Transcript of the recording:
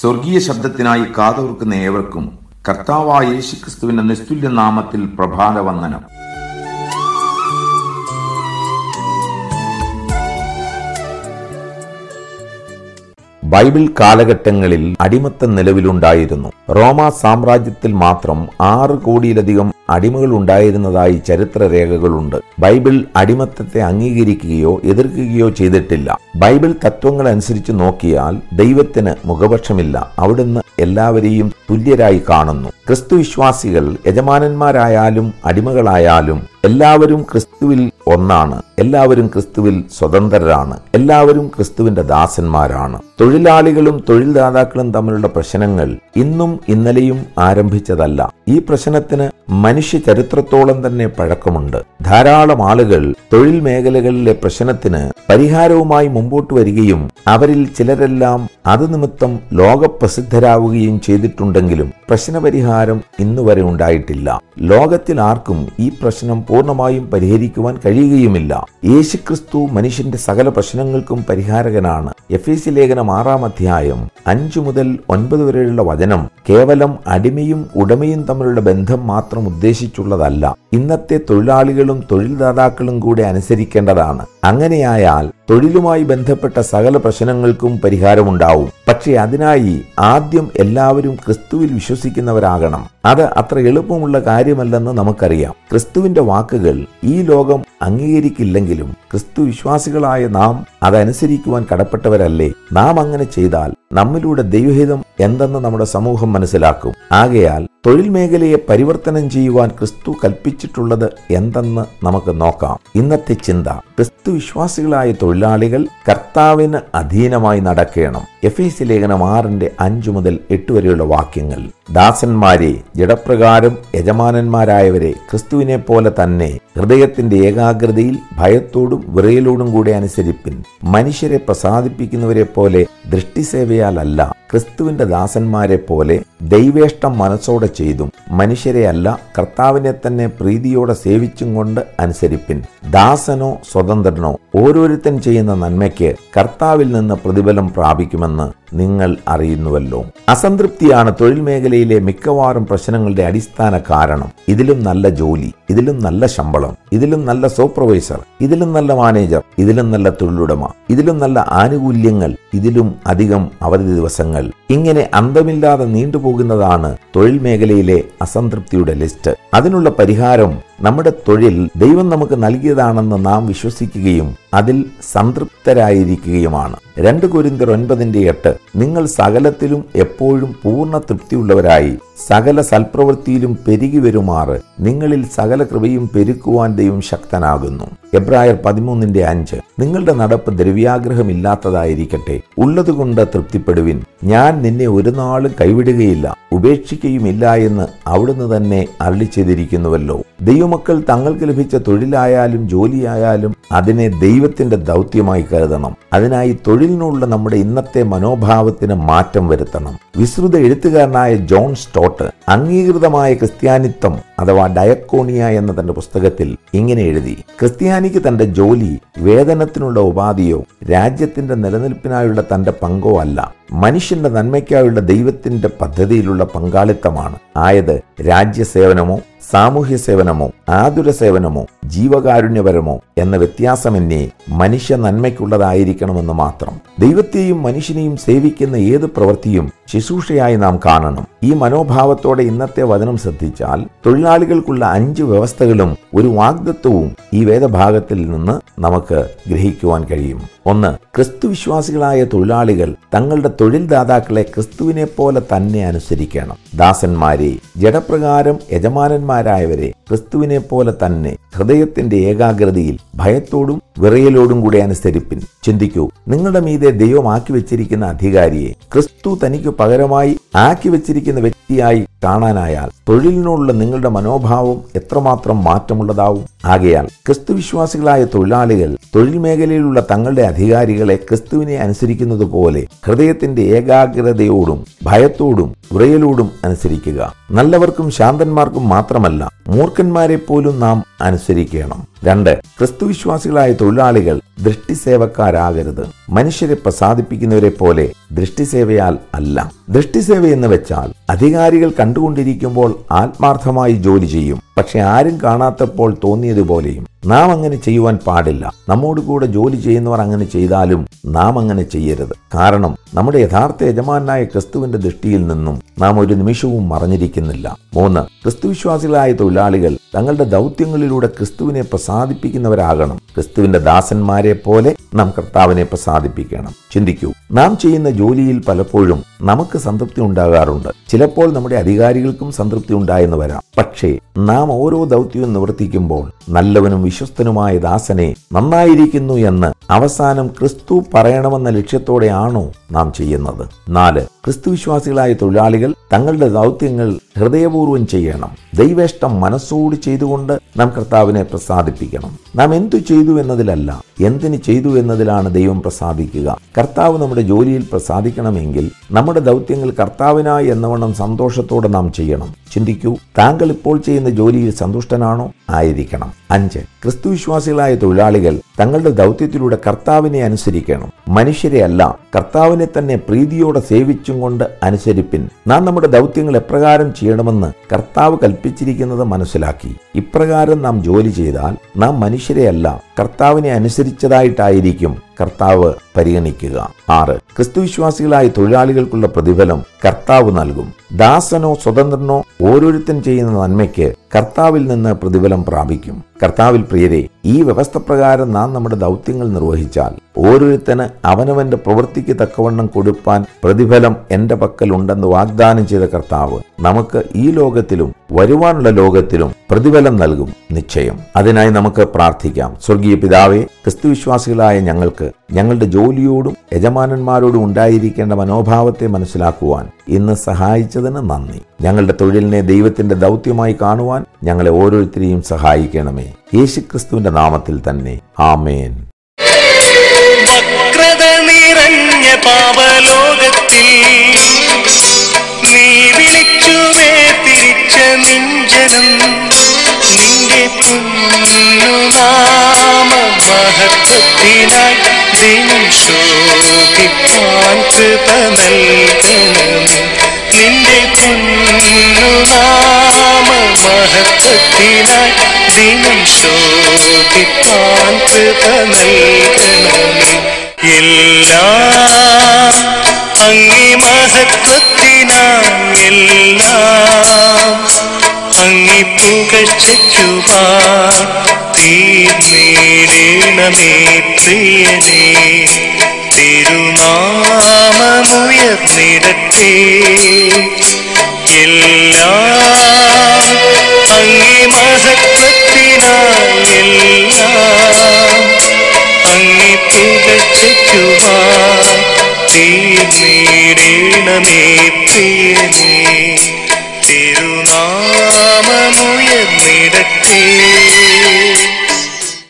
സ്വർഗീയ ശബ്ദത്തിനായി കാതോർക്കുന്ന ഏവർക്കും കർത്താവായ യേശുക്രിസ്തുവിന്റെ നിസ്തുല്യ നാമത്തിൽ പ്രഭാത വന്ദനം ബൈബിൾ കാലഘട്ടങ്ങളിൽ അടിമത്തം നിലവിലുണ്ടായിരുന്നു. റോമ സാമ്രാജ്യത്തിൽ മാത്രം ആറ് കോടിയിലധികം അടിമകൾ ഉണ്ടായിരുന്നതായി ചരിത്രരേഖകളുണ്ട്. ബൈബിൾ അടിമത്തത്തെ അംഗീകരിക്കുകയോ എതിർക്കുകയോ ചെയ്തിട്ടില്ല. ബൈബിൾ തത്വങ്ങൾ അനുസരിച്ച് നോക്കിയാൽ ദൈവത്തിന് മുഖപക്ഷമില്ല. അവിടുന്ന് എല്ലാവരെയും തുല്യരായി കാണുന്നു. ക്രിസ്തു വിശ്വാസികൾ യജമാനന്മാരായാലും അടിമകളായാലും എല്ലാവരും ക്രിസ്തുവിൽ ഒന്നാണ്. എല്ലാവരും ക്രിസ്തുവിൽ സ്വതന്ത്രരാണ്. എല്ലാവരും ക്രിസ്തുവിന്റെ ദാസന്മാരാണ്. തൊഴിലാളികളും തൊഴിൽദാതാക്കളും തമ്മിലുള്ള പ്രശ്നങ്ങൾ ഇന്നും ഇന്നലെയും ആരംഭിച്ചതല്ല. ഈ പ്രശ്നത്തിന് മനുഷ്യ ചരിത്രത്തോളം തന്നെ പഴക്കമുണ്ട്. ധാരാളം ആളുകൾ തൊഴിൽ മേഖലകളിലെ പ്രശ്നത്തിന് പരിഹാരവുമായി മുമ്പോട്ട് വരികയും അവരിൽ ചിലരെല്ലാം അത് നിമിത്തം ലോകപ്രസിദ്ധരാവുകയും ചെയ്തിട്ടുണ്ടെങ്കിലും പ്രശ്നപരിഹാരം ഇന്നുവരെ ഉണ്ടായിട്ടില്ല. ലോകത്തിൽ ആർക്കും ഈ പ്രശ്നം പൂർണമായും പരിഹരിക്കുവാൻ കഴിയുകയുമില്ല. യേശുക്രിസ്തു മനുഷ്യന്റെ സകല പ്രശ്നങ്ങൾക്കും പരിഹാരകനാണ്. എഫ് എസ് ലേഖനം ആറാം അധ്യായം അഞ്ചു മുതൽ ഒൻപത് വരെയുള്ള വചനം കേവലം അടിമയും ഉടമയും തമ്മിലുള്ള ബന്ധം മാത്രം ഉദ്ദേശിച്ചുള്ളതല്ല. ഇന്നത്തെ തൊഴിലാളികളും തൊഴിൽദാതാക്കളും കൂടെ അനുസരിക്കേണ്ടതാണ്. അങ്ങനെയായാൽ തൊഴിലുമായി ബന്ധപ്പെട്ട സകല പ്രശ്നങ്ങൾക്കും പരിഹാരമുണ്ടാവും. പക്ഷേ അതിനായി ആദ്യം എല്ലാവരും ക്രിസ്തുവിൽ വിശ്വസിക്കുന്നവരാകണം. അത് അത്ര എളുപ്പമുള്ള കാര്യമല്ലെന്ന് നമുക്കറിയാം. ക്രിസ്തുവിന്റെ വാക്കുകൾ ഈ ലോകം അംഗീകരിക്കില്ലെങ്കിലും ക്രിസ്തു വിശ്വാസികളായ നാം അതനുസരിക്കുവാൻ കടപ്പെട്ടവരല്ലേ? നാം അങ്ങനെ ചെയ്താൽ നമ്മിലൂടെ ദൈവഹിതം എന്തെന്ന് നമ്മുടെ സമൂഹം മനസ്സിലാക്കും. ആകയാൽ തൊഴിൽ മേഖലയെ പരിവർത്തനം ചെയ്യുവാൻ ക്രിസ്തു കൽപ്പിച്ചിട്ടുള്ളത് എന്തെന്ന് നമുക്ക് നോക്കാം. ഇന്നത്തെ ചിന്ത ക്രിസ്തു വിശ്വാസികളായ തൊഴിലാളികൾ കർത്താവിന് അധീനമായി നടക്കണം. എഫ് എസ് ലേഖനം ആറിന്റെ അഞ്ചു മുതൽ എട്ട് വരെയുള്ള വാക്യങ്ങൾ. ദാസന്മാരെ ജഡപ്രകാരം യജമാനന്മാരായവരെ ക്രിസ്തുവിനെ പോലെ തന്നെ ഹൃദയത്തിന്റെ ഏകാഗ്രതയിൽ ഭയത്തോടും വിറയലോടും കൂടെ അനുസരിപ്പിൻ. മനുഷ്യരെ പ്രസാദിപ്പിക്കുന്നവരെ പോലെ ദൃഷ്ടിസേവയാലല്ല. ക്രിസ്തുവിന്റെ ദാസന്മാരെ പോലെ ദൈവേഷ്ടം മനസ്സോടെ ചെയ്തും മനുഷ്യരെ അല്ല കർത്താവിനെ തന്നെ പ്രീതിയോടെ സേവിച്ചും കൊണ്ട് അനുസരിപ്പിൻ. ദാസനോ സ്വതന്ത്രനോ ഓരോരുത്തൻ ചെയ്യുന്ന നന്മയ്ക്ക് കർത്താവിൽ നിന്ന് പ്രതിഫലം പ്രാപിക്കുമെന്ന് നിങ്ങൾ അറിയുന്നുവല്ലോ. അസംതൃപ്തിയാണ് തൊഴിൽ മേഖലയിലെ മിക്കവാറും പ്രശ്നങ്ങളുടെ അടിസ്ഥാന കാരണം. ഇതിലും നല്ല ജോലി. ഇതിലും നല്ല ശമ്പളം ഇതിലും നല്ല സൂപ്പർവൈസർ ഇതിലും നല്ല മാനേജർ ഇതിലും നല്ല തൊഴിലുടമ ഇതിലും നല്ല ആനുകൂല്യങ്ങൾ ഇതിലും അധികം അവധി ദിവസങ്ങൾ. ഇങ്ങനെ അന്തമില്ലാതെ നീണ്ടുപോകുന്നതാണ് തൊഴിൽ മേഖലയിലെ അസംതൃപ്തിയുടെ ലിസ്റ്റ്. അതിനുള്ള പരിഹാരം നമ്മുടെ തൊഴിൽ ദൈവം നമുക്ക് നൽകിയതാണെന്ന് നാം വിശ്വസിക്കുകയും അതിൽ സംതൃപ്തരായിരിക്കുകയുമാണ്. രണ്ട് കുരിന്തർ ഒൻപതിന്റെ എട്ട് നിങ്ങൾ സകലത്തിലും എപ്പോഴും പൂർണ തൃപ്തിയുള്ളവരായി സകല സൽപ്രവൃത്തിയിലും പെരുകി വരുമാറ് നിങ്ങളിൽ സകല കൃപയും പെരുക്കുവാൻ ദൈവം ശക്തനാകുന്നു. എബ്രായർ പതിമൂന്നിന്റെ അഞ്ച് നിങ്ങളുടെ നടപ്പ് ദ്രവ്യാഗ്രഹമില്ലാത്തതായിരിക്കട്ടെ ഉള്ളതുകൊണ്ട് തൃപ്തിപ്പെടുവിൻ. ഞാൻ നിന്നെ ഒരു നാളും കൈവിടുകയില്ല ഉപേക്ഷിക്കുകയുമില്ല എന്ന് അവിടുന്ന് തന്നെ അരളി ചെയ്തിരിക്കുന്നുവല്ലോ ദൈവമക്കൾ തങ്ങൾക്ക് ലഭിച്ച തൊഴിലായാലും ജോലിയായാലും അതിനെ ദൈവത്തിന്റെ ദൗത്യമായി കരുതണം. അതിനായി തൊഴിലിനുള്ള നമ്മുടെ ഇന്നത്തെ മനോഭാവത്തിന് മാറ്റം വരുത്തണം. വിസ്തൃത എഴുത്തുകാരനായ ജോൺ സ്റ്റോട്ട് അംഗീകൃതമായ ക്രിസ്ത്യാനിത്വം അഥവാ ഡയക്കോണിയ എന്ന തന്റെ പുസ്തകത്തിൽ ഇങ്ങനെ എഴുതി. ക്രിസ്ത്യാനിക്ക് തന്റെ ജോലി വേതനത്തിനുള്ള ഉപാധിയോ രാജ്യത്തിന്റെ നിലനിൽപ്പിനായുള്ള തന്റെ പങ്കോ അല്ല. മനുഷ്യന്റെ നന്മയ്ക്കായുള്ള ദൈവത്തിന്റെ പദ്ധതിയിലുള്ള പങ്കാളിത്തമാണ്. ആയത് രാജ്യസേവനമോ സാമൂഹ്യ സേവനമോ ആതുര സേവനമോ ജീവകാരുണ്യപരമോ എന്ന വ്യത്യാസമെന്നേ മനുഷ്യ നന്മയ്ക്കുള്ളതായിരിക്കണമെന്ന് മാത്രം. ദൈവത്തെയും മനുഷ്യനെയും സേവിക്കുന്ന ഏത് പ്രവൃത്തിയും ശുശ്രൂഷയായി നാം കാണണം. ഈ മനോഭാവത്തോടെ ഇന്നത്തെ വചനം ശ്രദ്ധിച്ചാൽ തൊഴിലാളികൾക്കുള്ള അഞ്ച് വ്യവസ്ഥകളും ഒരു വാഗ്ദത്വവും ഈ വേദഭാഗത്തിൽ നിന്ന് നമുക്ക് ഗ്രഹിക്കുവാൻ കഴിയും. ഒന്ന് ക്രിസ്തുവിശ്വാസികളായ തൊഴിലാളികൾ തങ്ങളുടെ തൊഴിൽ ദാതാക്കളെ ക്രിസ്തുവിനെ പോലെ തന്നെ അനുസരിക്കണം. ദാസന്മാരെ ജഡപ്രകാരം യജമാനന്മാരായവരെ ക്രിസ്തുവിനെ പോലെ തന്നെ ഹൃദയത്തിന്റെ ഏകാഗ്രതയിൽ ഭയത്തോടും വിറയലോടും കൂടെ അനുസരിപ്പിൻ. ചിന്തിക്കൂ നിങ്ങളുടെ മീതെ ദൈവം ആക്കി വെച്ചിരിക്കുന്ന അധികാരിയെ ക്രിസ്തു തനിക്ക് പകരമായി ആക്കി വെച്ചിരിക്കുന്ന വ്യക്തിയായി കാണാനായാൽ തൊഴിലിനോടുള്ള നിങ്ങളുടെ മനോഭാവം എത്രമാത്രം മാറ്റമുള്ളതാവും. ആകയാൽ ക്രിസ്തു വിശ്വാസികളായ തൊഴിലാളികൾ തൊഴിൽ മേഖലയിലുള്ള തങ്ങളുടെ അധികാരികളെ ക്രിസ്തുവിനെ അനുസരിക്കുന്നത് പോലെ ഹൃദയത്തിന്റെ ഏകാഗ്രതയോടും ഭയത്തോടും വിറയലോടും അനുസരിക്കുക. നല്ലവർക്കും ശാന്തന്മാർക്കും മാത്രമല്ല മൂർഖന്മാരെ പോലും നാം അനുസരിക്കണം. രണ്ട് ക്രിസ്തുവിശ്വാസികളായ തൊഴിലാളികൾ ദൃഷ്ടിസേവക്കാരാകരുത്. മനുഷ്യരെ പ്രസാദിപ്പിക്കുന്നവരെ പോലെ ദൃഷ്ടിസേവയാൽ അല്ല. ദൃഷ്ടിസേവ എന്ന് വെച്ചാൽ അധികാരികൾ കണ്ടുകൊണ്ടിരിക്കുമ്പോൾ ആത്മാർത്ഥമായി ജോലി ചെയ്യും. പക്ഷെ ആരും കാണാത്തപ്പോൾ തോന്നിയതുപോലെയും നാം അങ്ങനെ ചെയ്യുവാൻ പാടില്ല. നമ്മോട് കൂടെ ജോലി ചെയ്യുന്നവർ അങ്ങനെ ചെയ്താലും നാം അങ്ങനെ ചെയ്യരുത്. കാരണം നമ്മുടെ യഥാർത്ഥ യജമാനായ ക്രിസ്തുവിന്റെ ദൃഷ്ടിയിൽ നിന്നും നാം ഒരു നിമിഷവും മറഞ്ഞിരിക്കുന്നില്ല. മൂന്ന് ക്രിസ്തുവിശ്വാസികളായ തൊഴിലാളികൾ തങ്ങളുടെ ദൗത്യങ്ങളിലൂടെ ക്രിസ്തുവിനെ പ്രസാദിപ്പിക്കുന്നവരാകണം. ക്രിസ്തുവിന്റെ ദാസന്മാരെ പോലെ നാം കർത്താവിനെ പ്രസാദിപ്പിക്കണം. ചിന്തിക്കൂ നാം ചെയ്യുന്ന ജോലിയിൽ പലപ്പോഴും നമുക്ക് സംതൃപ്തി ഉണ്ടാകാറുണ്ട്. ചിലപ്പോൾ നമ്മുടെ അധികാരികൾക്കും സംതൃപ്തി ഉണ്ടായെന്ന് വരാം. പക്ഷേ നാം ഓരോ ദൗത്യവും നിവർത്തിക്കുമ്പോൾ നല്ലവനും വിശ്വസ്തനുമായ ദാസനെ നന്നായിരിക്കുന്നു എന്ന് അവസാനം ക്രിസ്തു പറയണമെന്ന ലക്ഷ്യത്തോടെയാണോ നാം ചെയ്യുന്നത്? നാല് ക്രിസ്തുവിശ്വാസികളായ തൊഴിലാളികൾ തങ്ങളുടെ ദൗത്യങ്ങൾ ഹൃദയപൂർവം ചെയ്യണം. ദൈവേഷ്ടം മനസ്സോട് ചെയ്തുകൊണ്ട് നാം കർത്താവിനെ പ്രസാദിപ്പിക്കണം നാം എന്തു ചെയ്തു എന്നതിലല്ല എന്തിന് ചെയ്തു എന്നതിലാണ് ദൈവം പ്രസാദിക്കുക. കർത്താവ് നമ്മുടെ ജോലിയിൽ പ്രസാദിക്കണമെങ്കിൽ നമ്മുടെ ദൗത്യങ്ങൾ കർത്താവിനായി എന്നവണ്ണം സന്തോഷത്തോടെ നാം ചെയ്യണം. ചിന്തിക്കൂ താങ്കൾ ഇപ്പോൾ ചെയ്യുന്ന ജോലിയിൽ സന്തുഷ്ടനാണോ? ആയിരിക്കണം. അഞ്ച് ക്രിസ്തുവിശ്വാസികളായ തൊഴിലാളികൾ തങ്ങളുടെ ദൗത്യത്തിലൂടെ കർത്താവിനെ അനുസരിക്കണം. മനുഷ്യരെ അല്ല കർത്താവിനെ തന്നെ പ്രീതിയോടെ സേവിച്ചും കൊണ്ട് അനുസരിപ്പിൻ. നാം നമ്മുടെ ദൗത്യങ്ങൾ എപ്രകാരം ചെയ്യണമെന്ന് കർത്താവ് കൽപ്പിച്ചിരിക്കുന്നത് മനസ്സിലാക്കി. ഇപ്രകാരം നാം ജോലി ചെയ്താൽ നാം മനുഷ്യരെയല്ല കർത്താവിനെ അനുസരിച്ചതായിട്ടായിരിക്കും. കർത്താവ് പരിഗണിക്കുക. ആറ് ക്രിസ്തുവിശ്വാസികളായ തൊഴിലാളികൾക്കുള്ള പ്രതിഫലം കർത്താവ് നൽകും. ദാസനോ സ്വതന്ത്രനോ ഓരോരുത്തൻ ചെയ്യുന്ന നന്മയ്ക്ക് കർത്താവിൽ നിന്ന് പ്രതിഫലം പ്രാപിക്കും. കർത്താവിൽ പ്രിയരെ ഈ വ്യവസ്ഥ പ്രകാരം നാം നമ്മുടെ ദൗത്യങ്ങൾ നിർവഹിച്ചാൽ ഓരോരുത്തന് അവനവന്റെ പ്രവൃത്തിക്ക് തക്കവണ്ണം കൊടുപ്പാൻ പ്രതിഫലം എന്റെ പക്കൽ ഉണ്ടെന്ന് വാഗ്ദാനം ചെയ്ത കർത്താവ് നമുക്ക് ഈ ലോകത്തിലും വരുവാനുള്ള ലോകത്തിലും പ്രതിഫലം നൽകും. നിശ്ചയം. അതിനായി നമുക്ക് പ്രാർത്ഥിക്കാം. സ്വർഗീയ പിതാവെ ക്രിസ്തുവിശ്വാസികളായ ഞങ്ങൾക്ക് ഞങ്ങളുടെ ജോലിയോടും യജമാനന്മാരോടും ഉണ്ടായിരിക്കേണ്ട മനോഭാവത്തെ മനസ്സിലാക്കുവാൻ ഇന്ന് സഹായിച്ചതിന് നന്ദി. ഞങ്ങളുടെ തൊഴിലിനെ ദൈവത്തിന്റെ ദൗത്യമായി കാണുവാൻ ഞങ്ങളെ ഓരോരുത്തരെയും സഹായിക്കണമേ. യേശുക്രിസ്തുവിന്റെ നാമത്തിൽ തന്നെ. ആമേൻ. നിറഞ്ഞ പാപലോകത്തിൽ നീ വിളിച്ചുവേ തിരിച്ച നിഞ്ചനം. പുണ്യനാമ മഹത്വത്തിനായി ദിനം ശോഭിപ്പാൻ കൃപ നൽകണമേ നിന്റെ പുണ്യനാമ മഹത്വത്തിനായി ദിനം ശോഭിപ്പാൻ കൃപ നൽകണമേ എല്ലാം അങ്ങേ മഹത്വത്തിനായി എല്ലാം പുകച്ചുവാൻ തീർന്നേടണമേ പ്രിയനേ തിരുനാമമുയർന്നിടത്തേ എല്ലാം അങ്ങേ മഹത്വത്തിനായി എല്ലാം അങ്ങേ പുകച്ചുവാൻ തീർന്നേടണമേ പ്രിയനേ കിടക്കേ